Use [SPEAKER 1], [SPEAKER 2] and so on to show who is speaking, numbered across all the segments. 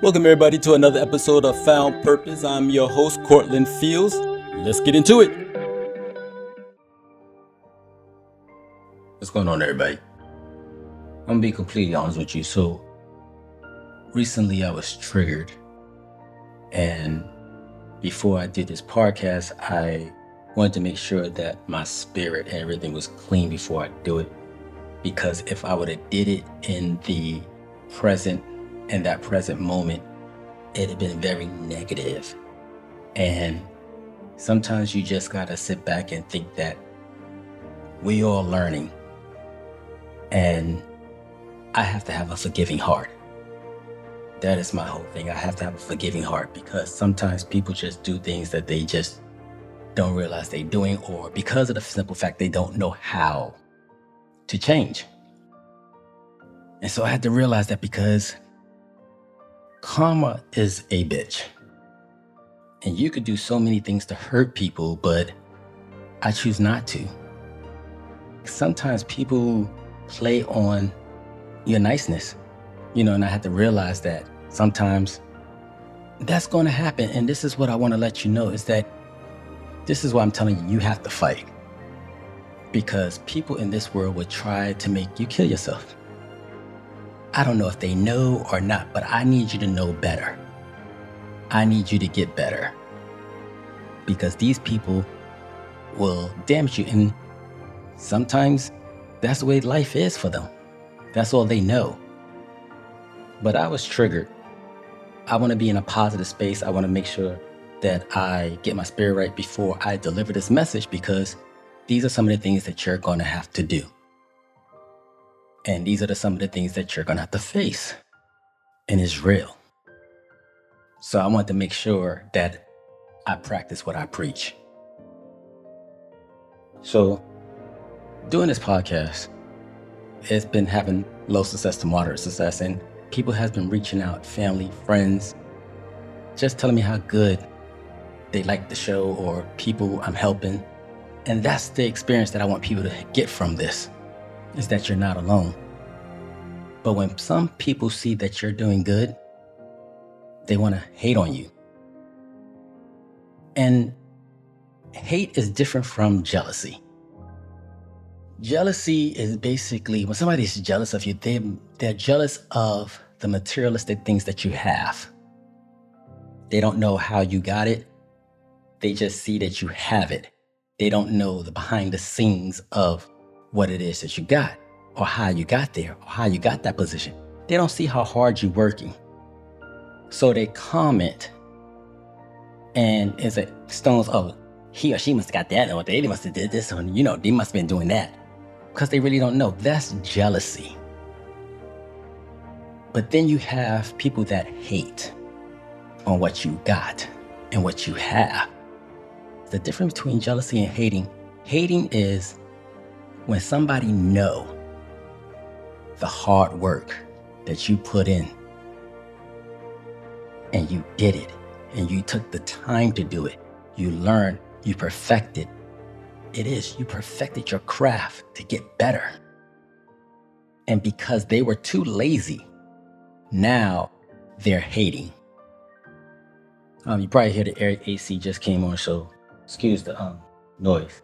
[SPEAKER 1] Welcome, everybody, to another episode of Found Purpose. I'm your host, Cortland Fields. Let's get into it. What's going on, everybody? I'm gonna be completely honest with you. So, recently I was triggered, and before I did this podcast, I wanted to make sure that my spirit and everything was clean before I do it. Because if I would have did it in the present in that present moment, it had been very negative. And sometimes you just gotta sit back and think that we all learning. And I have to have a forgiving heart. That is my whole thing. I have to have a forgiving heart because sometimes people just do things that they just don't realize they're doing, or because of the simple fact they don't know how to change. And so I had to realize that because karma is a bitch. And you could do so many things to hurt people, but I choose not to. Sometimes people play on your niceness, you know, and I had to realize that sometimes that's going to happen. And this is what I want to let you know is that this is why I'm telling you, you have to fight. Because people in this world would try to make you kill yourself. I don't know if they know or not, but I need you to know better. I need you to get better. Because these people will damage you. And sometimes that's the way life is for them. That's all they know. But I was triggered. I want to be in a positive space. I want to make sure that I get my spirit right before I deliver this message because these are some of the things that you're going to have to do. And these are the, some of the things that you're going to have to face. And it's real. So I want to make sure that I practice what I preach. So, doing this podcast, it's been having low success to moderate success, and people have been reaching out, family, friends, just telling me how good they like the show or people I'm helping. And that's the experience that I want people to get from this is that you're not alone. But when some people see that you're doing good, they want to hate on you. And hate is different from jealousy. Jealousy is basically when somebody's jealous of you, they, they're jealous of the materialistic things that you have. They don't know how you got it, they just see that you have it. They don't know the behind the scenes of what it is that you got or how you got there or how you got that position. They don't see how hard you're working. So they comment and it's like stones, oh, he or she must have got that, or they must have did this, or you know, they must have been doing that. Because they really don't know. That's jealousy. But then you have people that hate on what you got and what you have. The difference between jealousy and hating, hating is when somebody know the hard work that you put in and you did it and you took the time to do it. You learned, you perfected. It is, you perfected your craft to get better. And because they were too lazy, now they're hating. Um, you probably hear the air AC just came on, so excuse the um, noise.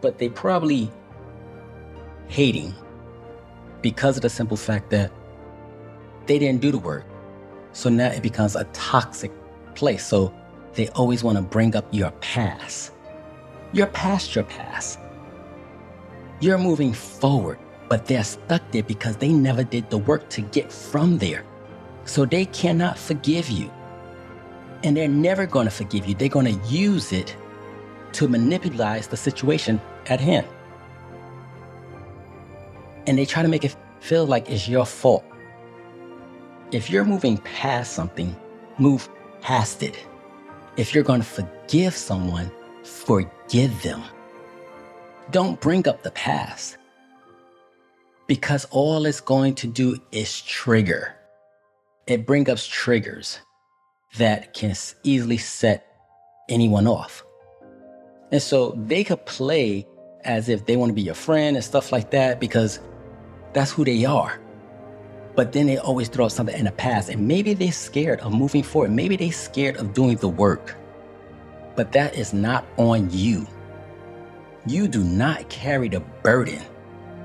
[SPEAKER 1] But they probably hating because of the simple fact that they didn't do the work. So now it becomes a toxic place. So they always want to bring up your past. You're past your past. You're moving forward, but they're stuck there because they never did the work to get from there. So they cannot forgive you. And they're never going to forgive you. They're going to use it to manipulate the situation at hand. And they try to make it feel like it's your fault. If you're moving past something, move past it. If you're going to forgive someone, forgive them. Don't bring up the past because all it's going to do is trigger. It brings up triggers that can easily set anyone off. And so they could play as if they want to be your friend and stuff like that because that's who they are. but then they always throw something in the past. And maybe they're scared of moving forward. Maybe they're scared of doing the work. But that is not on you. You do not carry the burden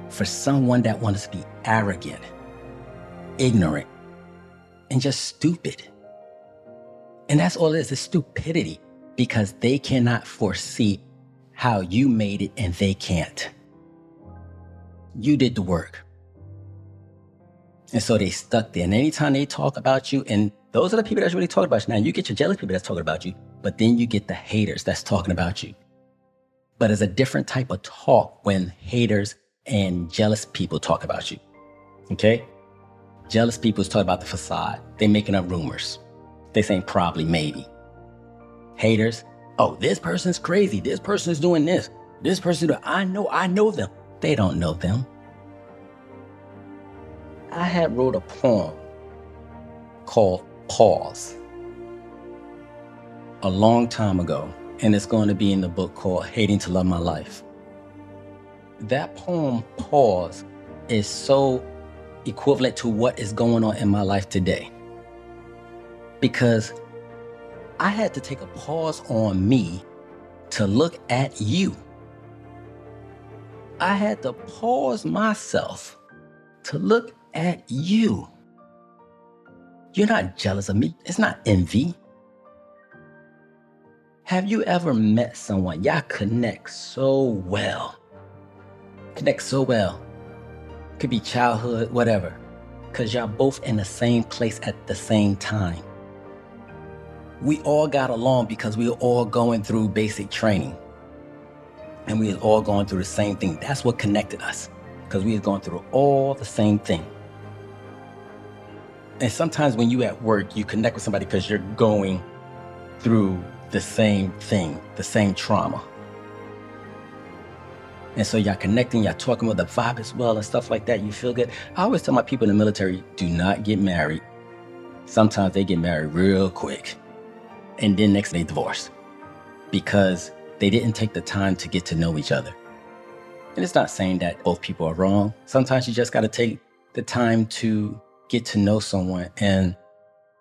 [SPEAKER 1] for someone that wants to be arrogant, ignorant, and just stupid. And that's all it is, is stupidity because they cannot foresee how you made it and they can't. You did the work. And so they stuck there. And anytime they talk about you, and those are the people that's really talking about you. Now you get your jealous people that's talking about you, but then you get the haters that's talking about you. But it's a different type of talk when haters and jealous people talk about you. Okay? Jealous people is talking about the facade. They making up rumors. They saying probably, maybe. Haters, oh, this person's crazy. This person's doing this. This person, I know, I know them. They don't know them. I had wrote a poem called Pause a long time ago, and it's going to be in the book called Hating to Love My Life. That poem, Pause, is so equivalent to what is going on in my life today. Because I had to take a pause on me to look at you. I had to pause myself to look at you. You're not jealous of me. It's not envy. Have you ever met someone y'all connect so well? Connect so well. Could be childhood, whatever. Because y'all both in the same place at the same time. We all got along because we were all going through basic training. And we were all going through the same thing. That's what connected us. Because we were going through all the same thing. And sometimes when you at work, you connect with somebody because you're going through the same thing, the same trauma. And so y'all connecting, y'all talking with the vibe as well and stuff like that. You feel good. I always tell my people in the military, do not get married. Sometimes they get married real quick. And then next they divorce because they didn't take the time to get to know each other. And it's not saying that both people are wrong. Sometimes you just got to take the time to get to know someone and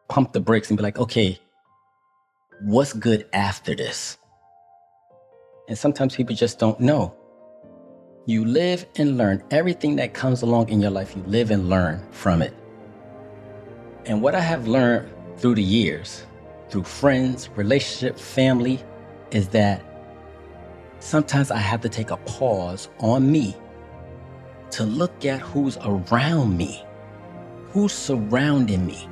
[SPEAKER 1] pump the brakes and be like, okay, what's good after this? And sometimes people just don't know. You live and learn everything that comes along in your life, you live and learn from it. And what I have learned through the years, through friends, relationship, family, is that sometimes I have to take a pause on me to look at who's around me who's surrounding me.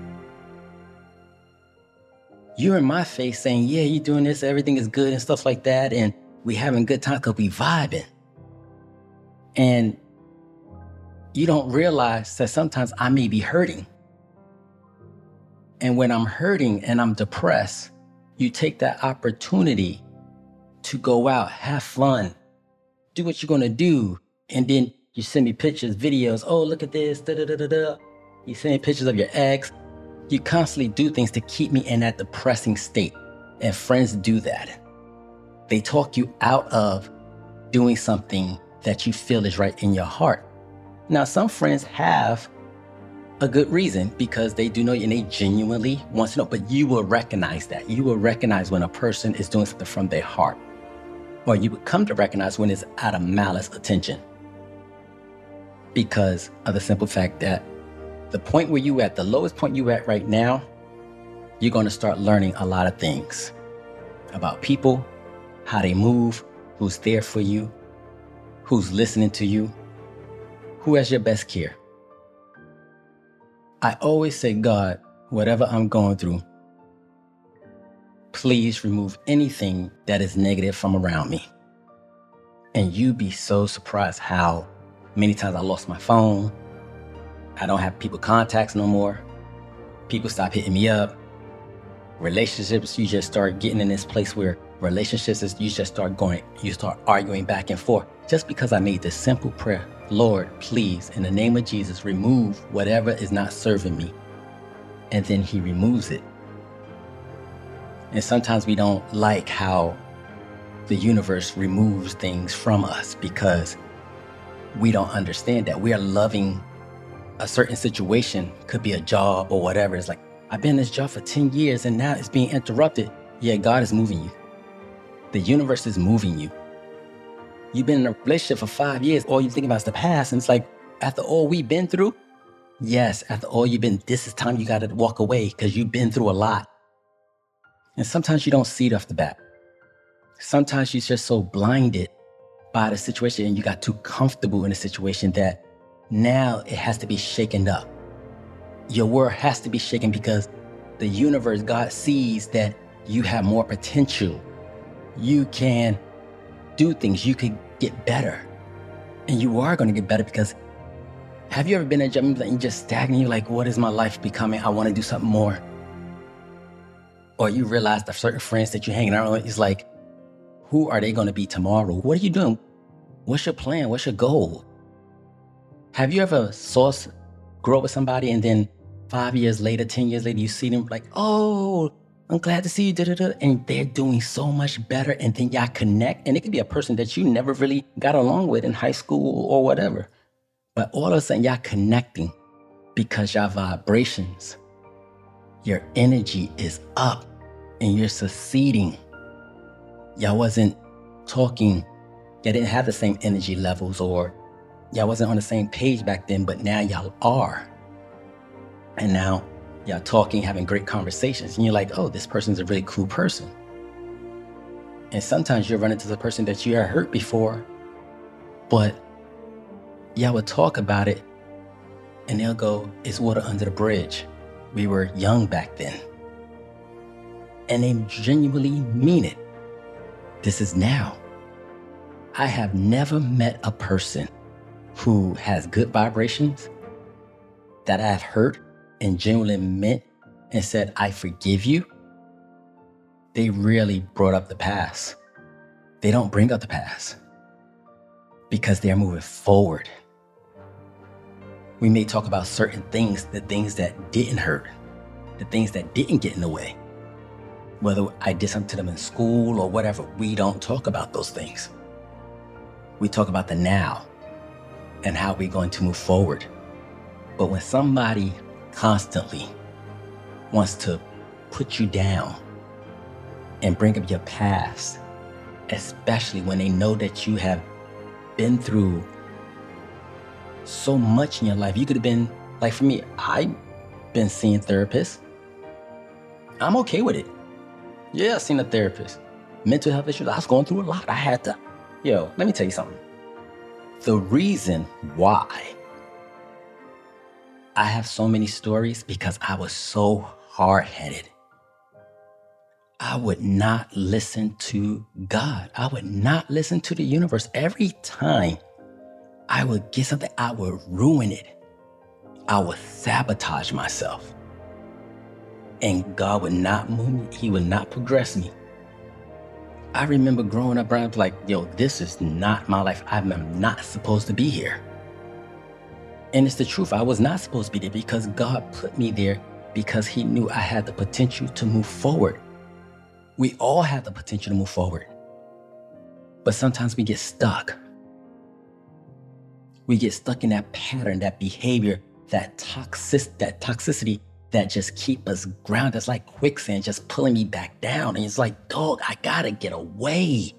[SPEAKER 1] You're in my face saying, yeah, you're doing this, everything is good and stuff like that. And we having good time because we vibing. And you don't realize that sometimes I may be hurting. And when I'm hurting and I'm depressed, you take that opportunity to go out, have fun, do what you're gonna do. And then you send me pictures, videos. Oh, look at this, da da da da da. You send pictures of your ex. You constantly do things to keep me in that depressing state. And friends do that. They talk you out of doing something that you feel is right in your heart. Now, some friends have a good reason because they do know you and they genuinely want to know, but you will recognize that. You will recognize when a person is doing something from their heart. Or you would come to recognize when it's out of malice attention because of the simple fact that the point where you at, the lowest point you at right now, you're going to start learning a lot of things about people, how they move, who's there for you, who's listening to you, who has your best care. I always say, God, whatever I'm going through, please remove anything that is negative from around me. And you'd be so surprised how many times I lost my phone, I don't have people contacts no more. People stop hitting me up. Relationships, you just start getting in this place where relationships is you just start going, you start arguing back and forth. Just because I made this simple prayer, Lord, please, in the name of Jesus, remove whatever is not serving me. And then he removes it. And sometimes we don't like how the universe removes things from us because we don't understand that we are loving a certain situation, could be a job or whatever. It's like, I've been in this job for 10 years and now it's being interrupted. Yeah, God is moving you. The universe is moving you. You've been in a relationship for five years, all you think about is the past. And it's like, after all we've been through, yes, after all you've been, this is time you got to walk away because you've been through a lot. And sometimes you don't see it off the bat. Sometimes you're just so blinded by the situation and you got too comfortable in a situation that now it has to be shaken up. Your world has to be shaken because the universe, God sees that you have more potential. You can do things, you can get better. And you are going to get better because have you ever been in a job and you just stagnant? You're like, what is my life becoming? I want to do something more. Or you realize the certain friends that you're hanging out with is like, who are they going to be tomorrow? What are you doing? What's your plan? What's your goal? Have you ever source grow up with somebody and then five years later, 10 years later, you see them like, oh, I'm glad to see you, da, da, and they're doing so much better. And then y'all connect. And it could be a person that you never really got along with in high school or whatever. But all of a sudden, y'all connecting because y'all vibrations, your energy is up and you're succeeding y'all wasn't talking, y'all didn't have the same energy levels or y'all wasn't on the same page back then, but now y'all are. And now y'all talking, having great conversations, and you're like, oh, this person's a really cool person. And sometimes you'll run into the person that you had hurt before, but y'all would talk about it and they'll go, it's water under the bridge. We were young back then. And they genuinely mean it. This is now. I have never met a person who has good vibrations that I've hurt and genuinely meant and said, I forgive you. They really brought up the past. They don't bring up the past because they're moving forward. We may talk about certain things, the things that didn't hurt, the things that didn't get in the way whether I did something to them in school or whatever, we don't talk about those things. We talk about the now and how we're going to move forward. But when somebody constantly wants to put you down and bring up your past, especially when they know that you have been through so much in your life, you could have been, like for me, I've been seeing therapists. I'm okay with it. Yeah, I've seen a therapist. Mental health issues. I was going through a lot. I had to. Yo, let me tell you something. The reason why I have so many stories because I was so hard headed. I would not listen to God. I would not listen to the universe. Every time I would get something, I would ruin it. I would sabotage myself and God would not move me. He would not progress me. I remember growing up like, yo, this is not my life. I'm not supposed to be here. And it's the truth. I was not supposed to be there because God put me there because He knew I had the potential to move forward. We all have the potential to move forward. But sometimes we get stuck. We get stuck in that pattern, that behavior, that toxic, that toxicity that just keep us grounded. It's like quicksand just pulling me back down. And it's like, dog, I gotta get away.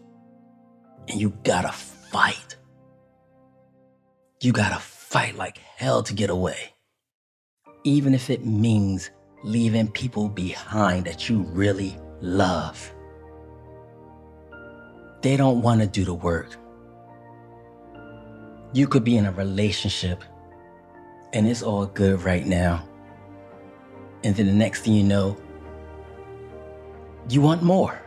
[SPEAKER 1] And you gotta fight. You gotta fight like hell to get away. Even if it means leaving people behind that you really love. They don't wanna do the work. You could be in a relationship and it's all good right now and then the next thing you know, you want more.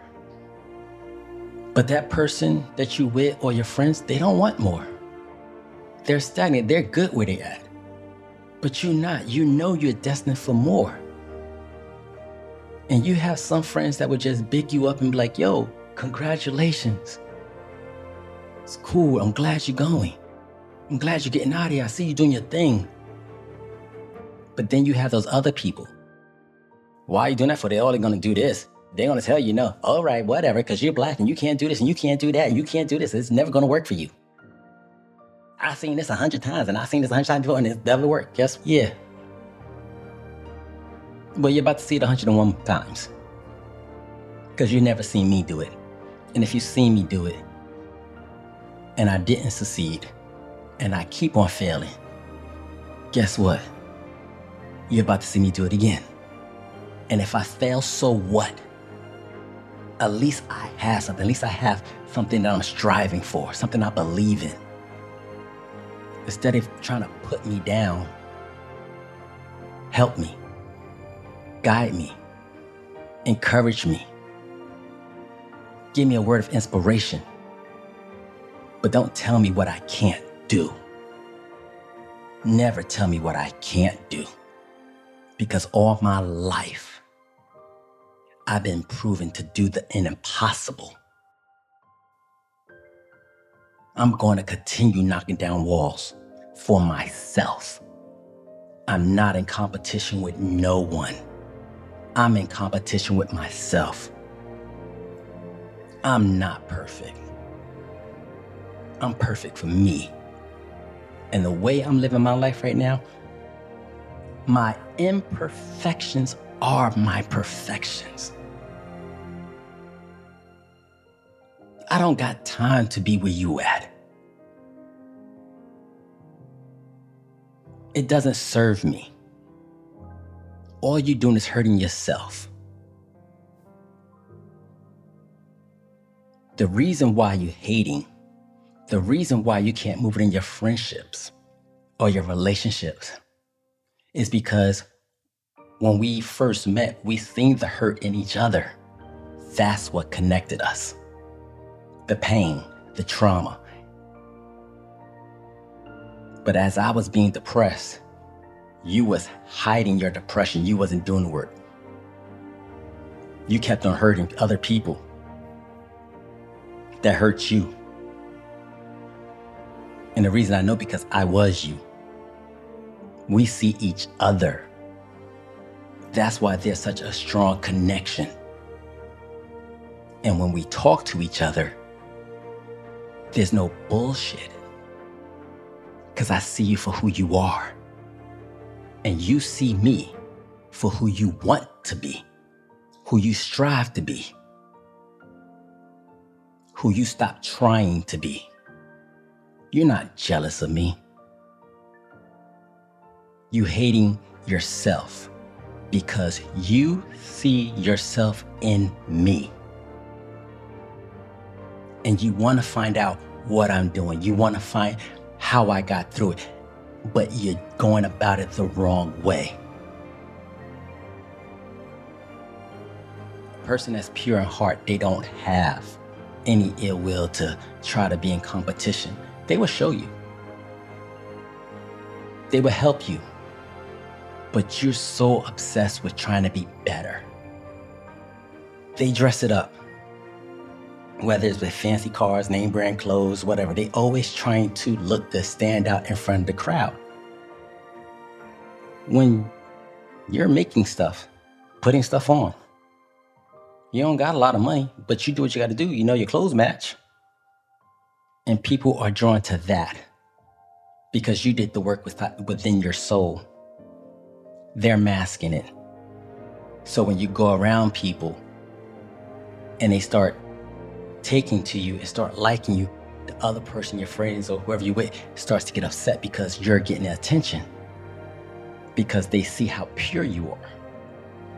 [SPEAKER 1] But that person that you with or your friends, they don't want more. They're stagnant. They're good where they at. But you're not. You know you're destined for more. And you have some friends that would just big you up and be like, yo, congratulations. It's cool. I'm glad you're going. I'm glad you're getting out of here. I see you doing your thing. But then you have those other people why are you doing that for? They're only gonna do this. They're gonna tell you no. All right, whatever, because you're black and you can't do this and you can't do that and you can't do this. It's never gonna work for you. I seen this a hundred times and I seen this a hundred times before and it never worked. Guess yeah. Well, you're about to see it 101 times. Because you never seen me do it. And if you see me do it and I didn't succeed and I keep on failing, guess what? You're about to see me do it again. And if I fail, so what? At least I have something. At least I have something that I'm striving for, something I believe in. Instead of trying to put me down, help me, guide me, encourage me, give me a word of inspiration. But don't tell me what I can't do. Never tell me what I can't do. Because all my life, I've been proven to do the impossible. I'm going to continue knocking down walls for myself. I'm not in competition with no one. I'm in competition with myself. I'm not perfect. I'm perfect for me. And the way I'm living my life right now, my imperfections are my perfections. I don't got time to be where you at. It doesn't serve me. All you're doing is hurting yourself. The reason why you're hating, the reason why you can't move it in your friendships or your relationships is because when we first met, we seen the hurt in each other. That's what connected us. The pain, the trauma. But as I was being depressed, you was hiding your depression. You wasn't doing the work. You kept on hurting other people that hurt you. And the reason I know because I was you. We see each other. That's why there's such a strong connection. And when we talk to each other, there's no bullshit. Because I see you for who you are. And you see me for who you want to be, who you strive to be who you stop trying to be. You're not jealous of me. You hating yourself because you see yourself in me. And you want to find out what I'm doing. You want to find how I got through it, but you're going about it the wrong way. A person that's pure in heart, they don't have any ill will to try to be in competition. They will show you. They will help you. But you're so obsessed with trying to be better. They dress it up. Whether it's with fancy cars, name brand clothes, whatever, they always trying to look to stand out in front of the crowd. When you're making stuff, putting stuff on, you don't got a lot of money, but you do what you got to do. You know your clothes match. And people are drawn to that because you did the work within your soul. They're masking it. So when you go around people and they start taking to you and start liking you, the other person, your friends or whoever you with, starts to get upset because you're getting attention because they see how pure you are.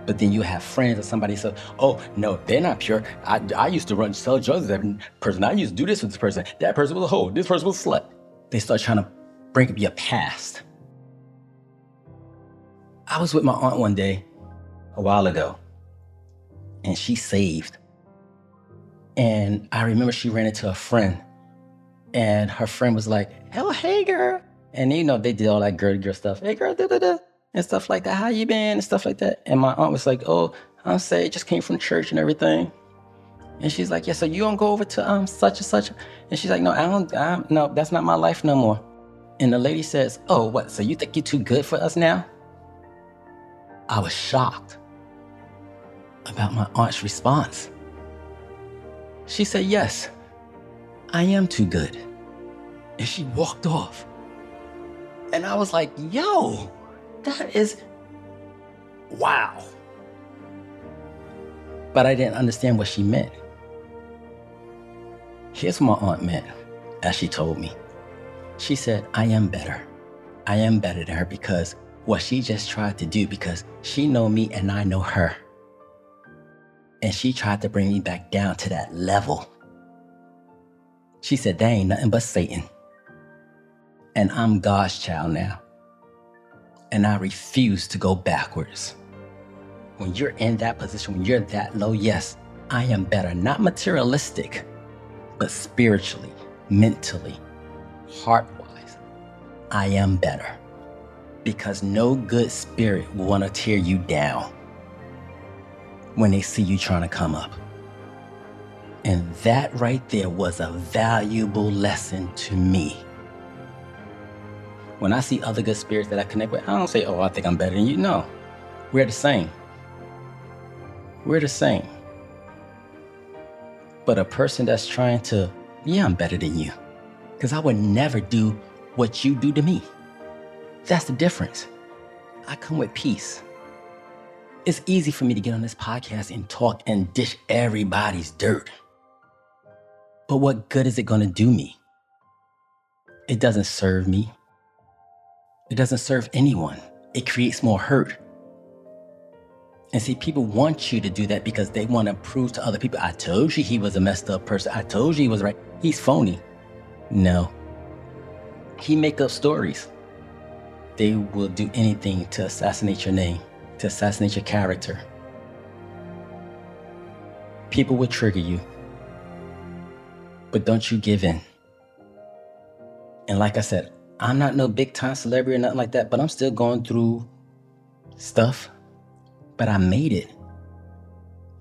[SPEAKER 1] But then you have friends or somebody says, "Oh no, they're not pure. I, I used to run sell drugs with that person. I used to do this with this person. That person was a hoe. This person was a slut." They start trying to bring up your past. I was with my aunt one day, a while ago, and she saved. And I remember she ran into a friend, and her friend was like, "Hell, hey girl," and you know they did all that girl girl stuff. Hey girl, da da da and stuff like that. How you been and stuff like that. And my aunt was like, "Oh, I'm saved. Just came from church and everything." And she's like, "Yeah, so you don't go over to um such and such?" And she's like, "No, I don't. I, no, that's not my life no more." And the lady says, "Oh, what? So you think you're too good for us now?" I was shocked about my aunt's response. She said, "Yes, I am too good." And she walked off. And I was like, yo, that is wow. But I didn't understand what she meant. Here's what my aunt meant, as she told me. She said, I am better. I am better than her because what she just tried to do, because she know me and I know her. And she tried to bring me back down to that level. She said, that ain't nothing but Satan. And I'm God's child now. And I refuse to go backwards. When you're in that position, when you're that low, yes, I am better. Not materialistic, but spiritually, mentally, heart wise, I am better. Because no good spirit will want to tear you down when they see you trying to come up. And that right there was a valuable lesson to me. When I see other good spirits that I connect with, I don't say, oh, I think I'm better than you. No, we're the same. We're the same. But a person that's trying to, yeah, I'm better than you. Because I would never do what you do to me. That's the difference. I come with peace. It's easy for me to get on this podcast and talk and dish everybody's dirt. But what good is it going to do me? It doesn't serve me. It doesn't serve anyone. It creates more hurt. And see, people want you to do that because they want to prove to other people, I told you he was a messed up person. I told you he was right. He's phony. No. He make up stories. They will do anything to assassinate your name, to assassinate your character. People will trigger you. But don't you give in. And like I said, I'm not no big time celebrity or nothing like that, but I'm still going through stuff. But I made it.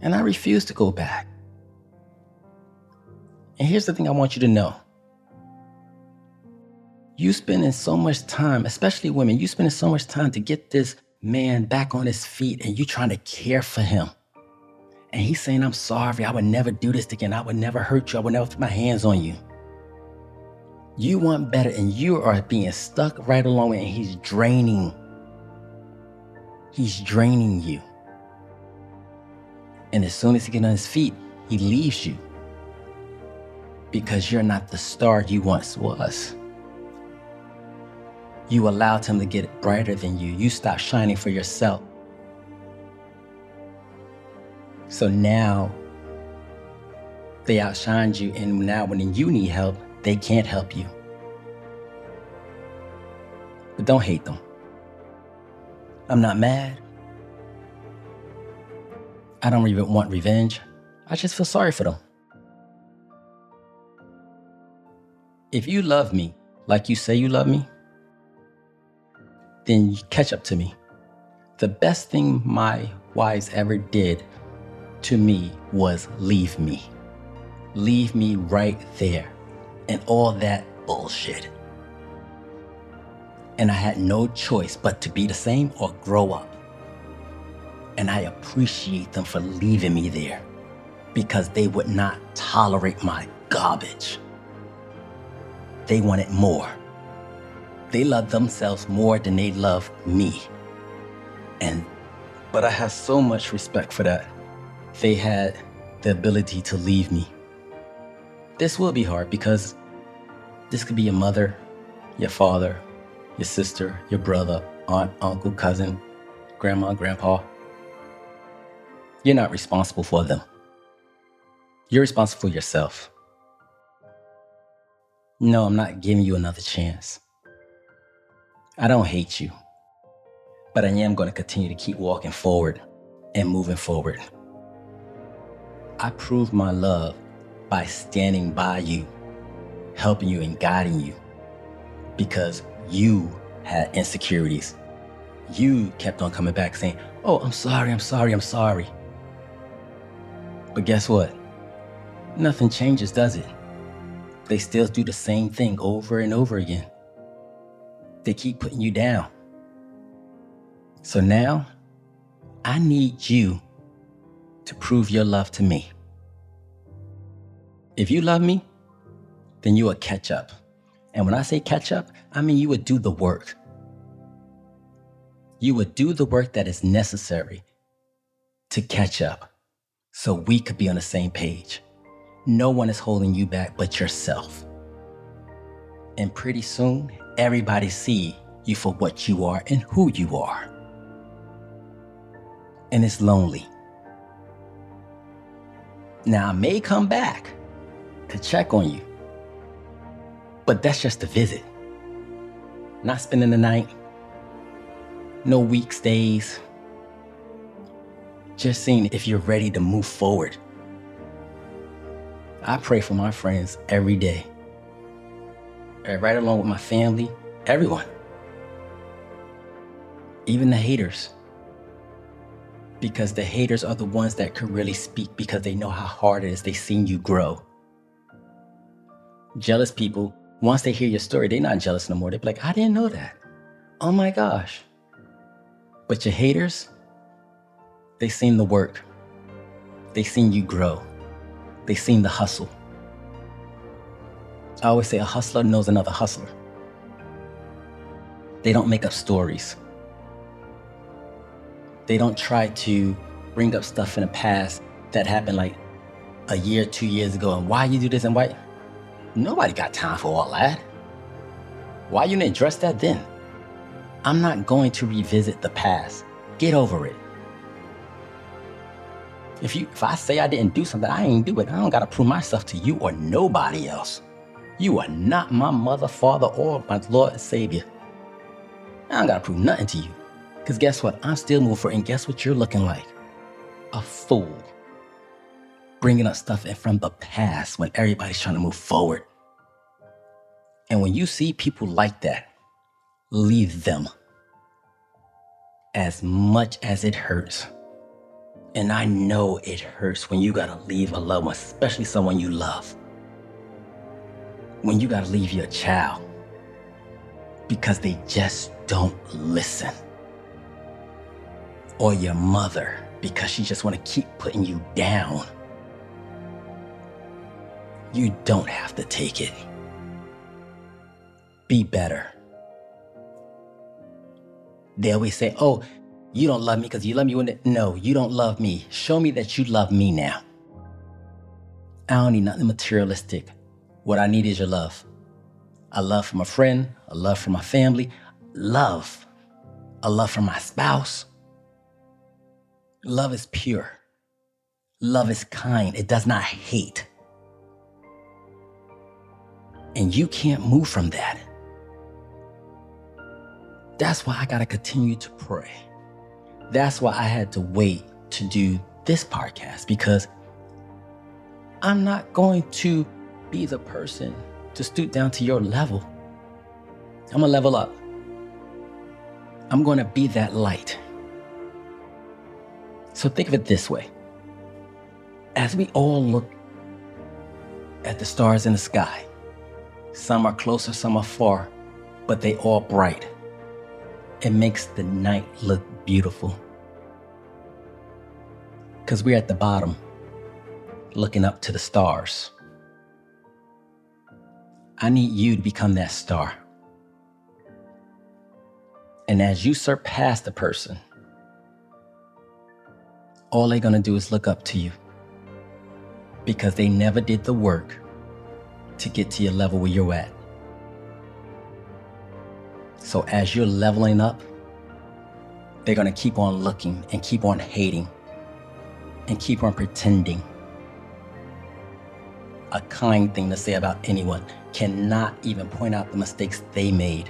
[SPEAKER 1] And I refuse to go back. And here's the thing I want you to know. You spending so much time, especially women, you spending so much time to get this man back on his feet and you trying to care for him. And he's saying, I'm sorry, I would never do this again. I would never hurt you. I would never put my hands on you. You want better, and you are being stuck right along and he's draining. He's draining you. And as soon as he gets on his feet, he leaves you. Because you're not the star you once was. You allowed him to get brighter than you. You stopped shining for yourself. So now they outshined you, and now when you need help, they can't help you. But don't hate them. I'm not mad. I don't even want revenge. I just feel sorry for them. If you love me like you say you love me, then catch up to me. The best thing my wives ever did to me was leave me. Leave me right there and all that bullshit. And I had no choice but to be the same or grow up. And I appreciate them for leaving me there because they would not tolerate my garbage. They wanted more. They love themselves more than they love me. And but I have so much respect for that they had the ability to leave me. This will be hard because this could be your mother, your father, your sister, your brother, aunt, uncle, cousin, grandma, grandpa. You're not responsible for them. You're responsible for yourself. No, I'm not giving you another chance. I don't hate you, but I am going to continue to keep walking forward and moving forward. I prove my love by standing by you, helping you and guiding you because you had insecurities. You kept on coming back saying, Oh, I'm sorry, I'm sorry, I'm sorry. But guess what? Nothing changes, does it? They still do the same thing over and over again. They keep putting you down. So now, I need you to prove your love to me. If you love me, then you will catch up. And when I say catch up, I mean you would do the work. You would do the work that is necessary to catch up so we could be on the same page. No one is holding you back but yourself. And pretty soon, everybody see you for what you are and who you are. And it's lonely. Now, I may come back to check on you, but that's just a visit. Not spending the night, no week stays. Just seeing if you're ready to move forward. I pray for my friends every day, Uh, right along with my family, everyone, even the haters. Because the haters are the ones that can really speak because they know how hard it is. They've seen you grow. Jealous people, once they hear your story, they're not jealous no more. They're like, I didn't know that. Oh my gosh. But your haters, they seen the work. They seen you grow. They seen the hustle. I always say a hustler knows another hustler. They don't make up stories. They don't try to bring up stuff in the past that happened like a year, two years ago, and why you do this and why. Nobody got time for all that. Why you didn't address that then? I'm not going to revisit the past. Get over it. If you if I say I didn't do something, I ain't do it. I don't gotta prove myself to you or nobody else. You are not my mother, father, or my Lord and Savior. I don't gotta prove nothing to you. Cause guess what? I'm still moving forward, and guess what you're looking like? A fool. Bringing up stuff from the past when everybody's trying to move forward. And when you see people like that, leave them as much as it hurts. And I know it hurts when you gotta leave a loved one, especially someone you love. When you gotta leave your child because they just don't listen. Or your mother because she just wanna keep putting you down. You don't have to take it. Be better. They always say, oh, you don't love me because you love me when it. No, you don't love me. Show me that you love me now. I don't need nothing materialistic. What I need is your love. A love from a friend, a love from my family, love, a love from my spouse. Love is pure. Love is kind. It does not hate. And you can't move from that. That's why I got to continue to pray. That's why I had to wait to do this podcast because I'm not going to be the person to stoop down to your level. I'm going to level up. I'm going to be that light. So think of it this way as we all look at the stars in the sky, some are closer, some are far, but they all bright. It makes the night look beautiful. Because we're at the bottom, looking up to the stars. I need you to become that star. And as you surpass the person, all they're going to do is look up to you because they never did the work to get to your level where you're at. So as you're leveling up, they're going to keep on looking and keep on hating and keep on pretending. A kind thing to say about anyone cannot even point out the mistakes they made.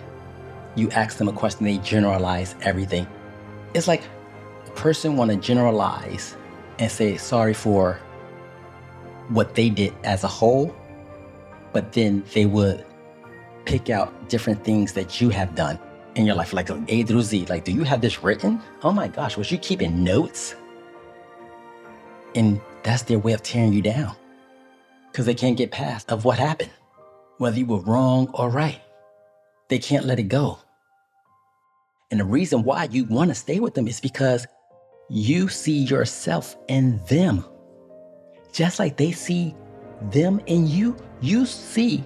[SPEAKER 1] You ask them a question, they generalize everything. It's like a person want to generalize and say sorry for what they did as a whole, but then they would pick out different things that you have done in your life, like A through Z. Like, do you have this written? Oh my gosh, was you keeping notes? And that's their way of tearing you down because they can't get past of what happened, whether you were wrong or right. They can't let it go. And the reason why you want to stay with them is because you see yourself in them. Just like they see them in you, you see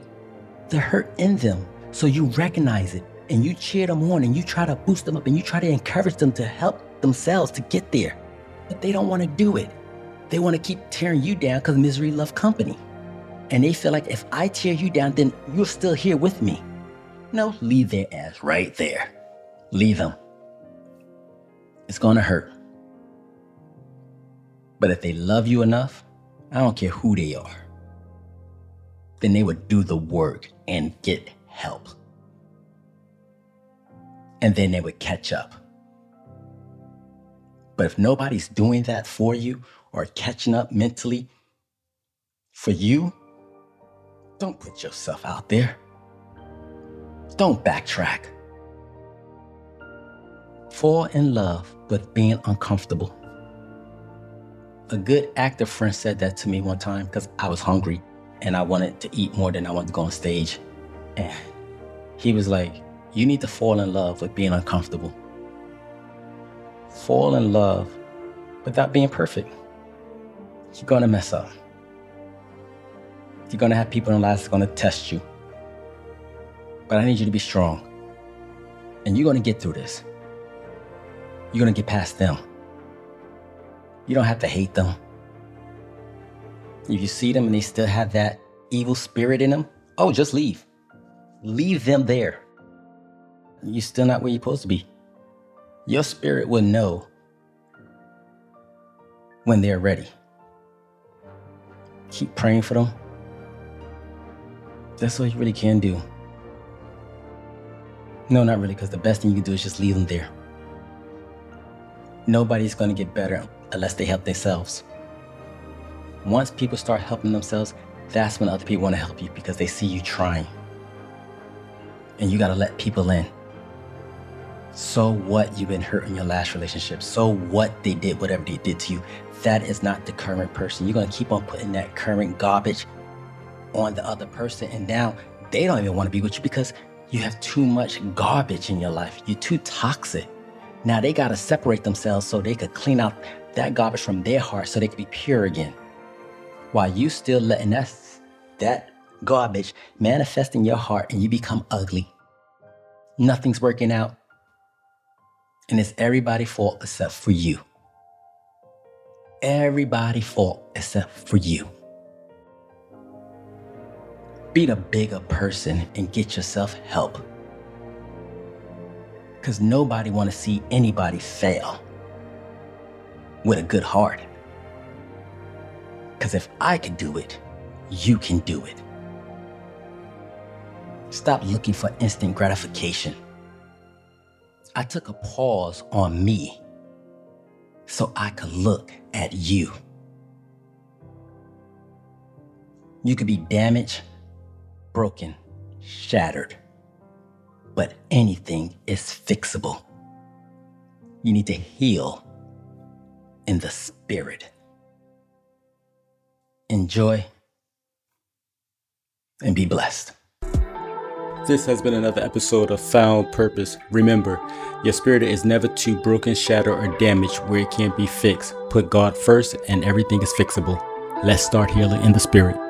[SPEAKER 1] the hurt in them. So you recognize it and you cheer them on and you try to boost them up and you try to encourage them to help themselves to get there. But they don't want to do it. They want to keep tearing you down because misery loves company. And they feel like if I tear you down, then you're still here with me. No, leave their ass right there. Leave them. It's going to hurt. But if they love you enough, I don't care who they are, then they would do the work and get help. And then they would catch up. But if nobody's doing that for you or catching up mentally for you, don't put yourself out there. Don't backtrack. Fall in love with being uncomfortable. A good actor friend said that to me one time because I was hungry and I wanted to eat more than I wanted to go on stage. And he was like, You need to fall in love with being uncomfortable fall in love without being perfect. You're gonna mess up. You're gonna have people in life that's gonna test you. But I need you to be strong. And you're gonna get through this. You're gonna get past them. You don't have to hate them. If you see them and they still have that evil spirit in them, oh, just leave. Leave them there. You're still not where you're supposed to be your spirit will know when they're ready. Keep praying for them. That's all you really can do. No, not really, because the best thing you can do is just leave them there. Nobody's going to get better unless they help themselves. Once people start helping themselves, that's when other people want to help you because they see you trying. And you got to let people in. So what you've been hurt in your last relationship. So what they did, whatever they did to you. That is not the current person. You're going to keep on putting that current garbage on the other person. And now they don't even want to be with you because you have too much garbage in your life. You're too toxic. Now they got to separate themselves so they could clean out that garbage from their heart so they could be pure again. While you still letting that, that garbage manifest in your heart and you become ugly. Nothing's working out and it's everybody's fault except for you. Everybody's fault except for you. Be the bigger person and get yourself help. Because nobody want to see anybody fail with a good heart. Because if I can do it, you can do it. Stop looking for instant gratification. I took a pause on me so I could look at you. You could be damaged, broken, shattered, but anything is fixable. You need to heal in the spirit. Enjoy and be blessed.
[SPEAKER 2] This has been another episode of Found Purpose. Remember, your spirit is never too broken, shattered, or damaged where it can't be fixed. Put God first, and everything is fixable. Let's start healing in the spirit.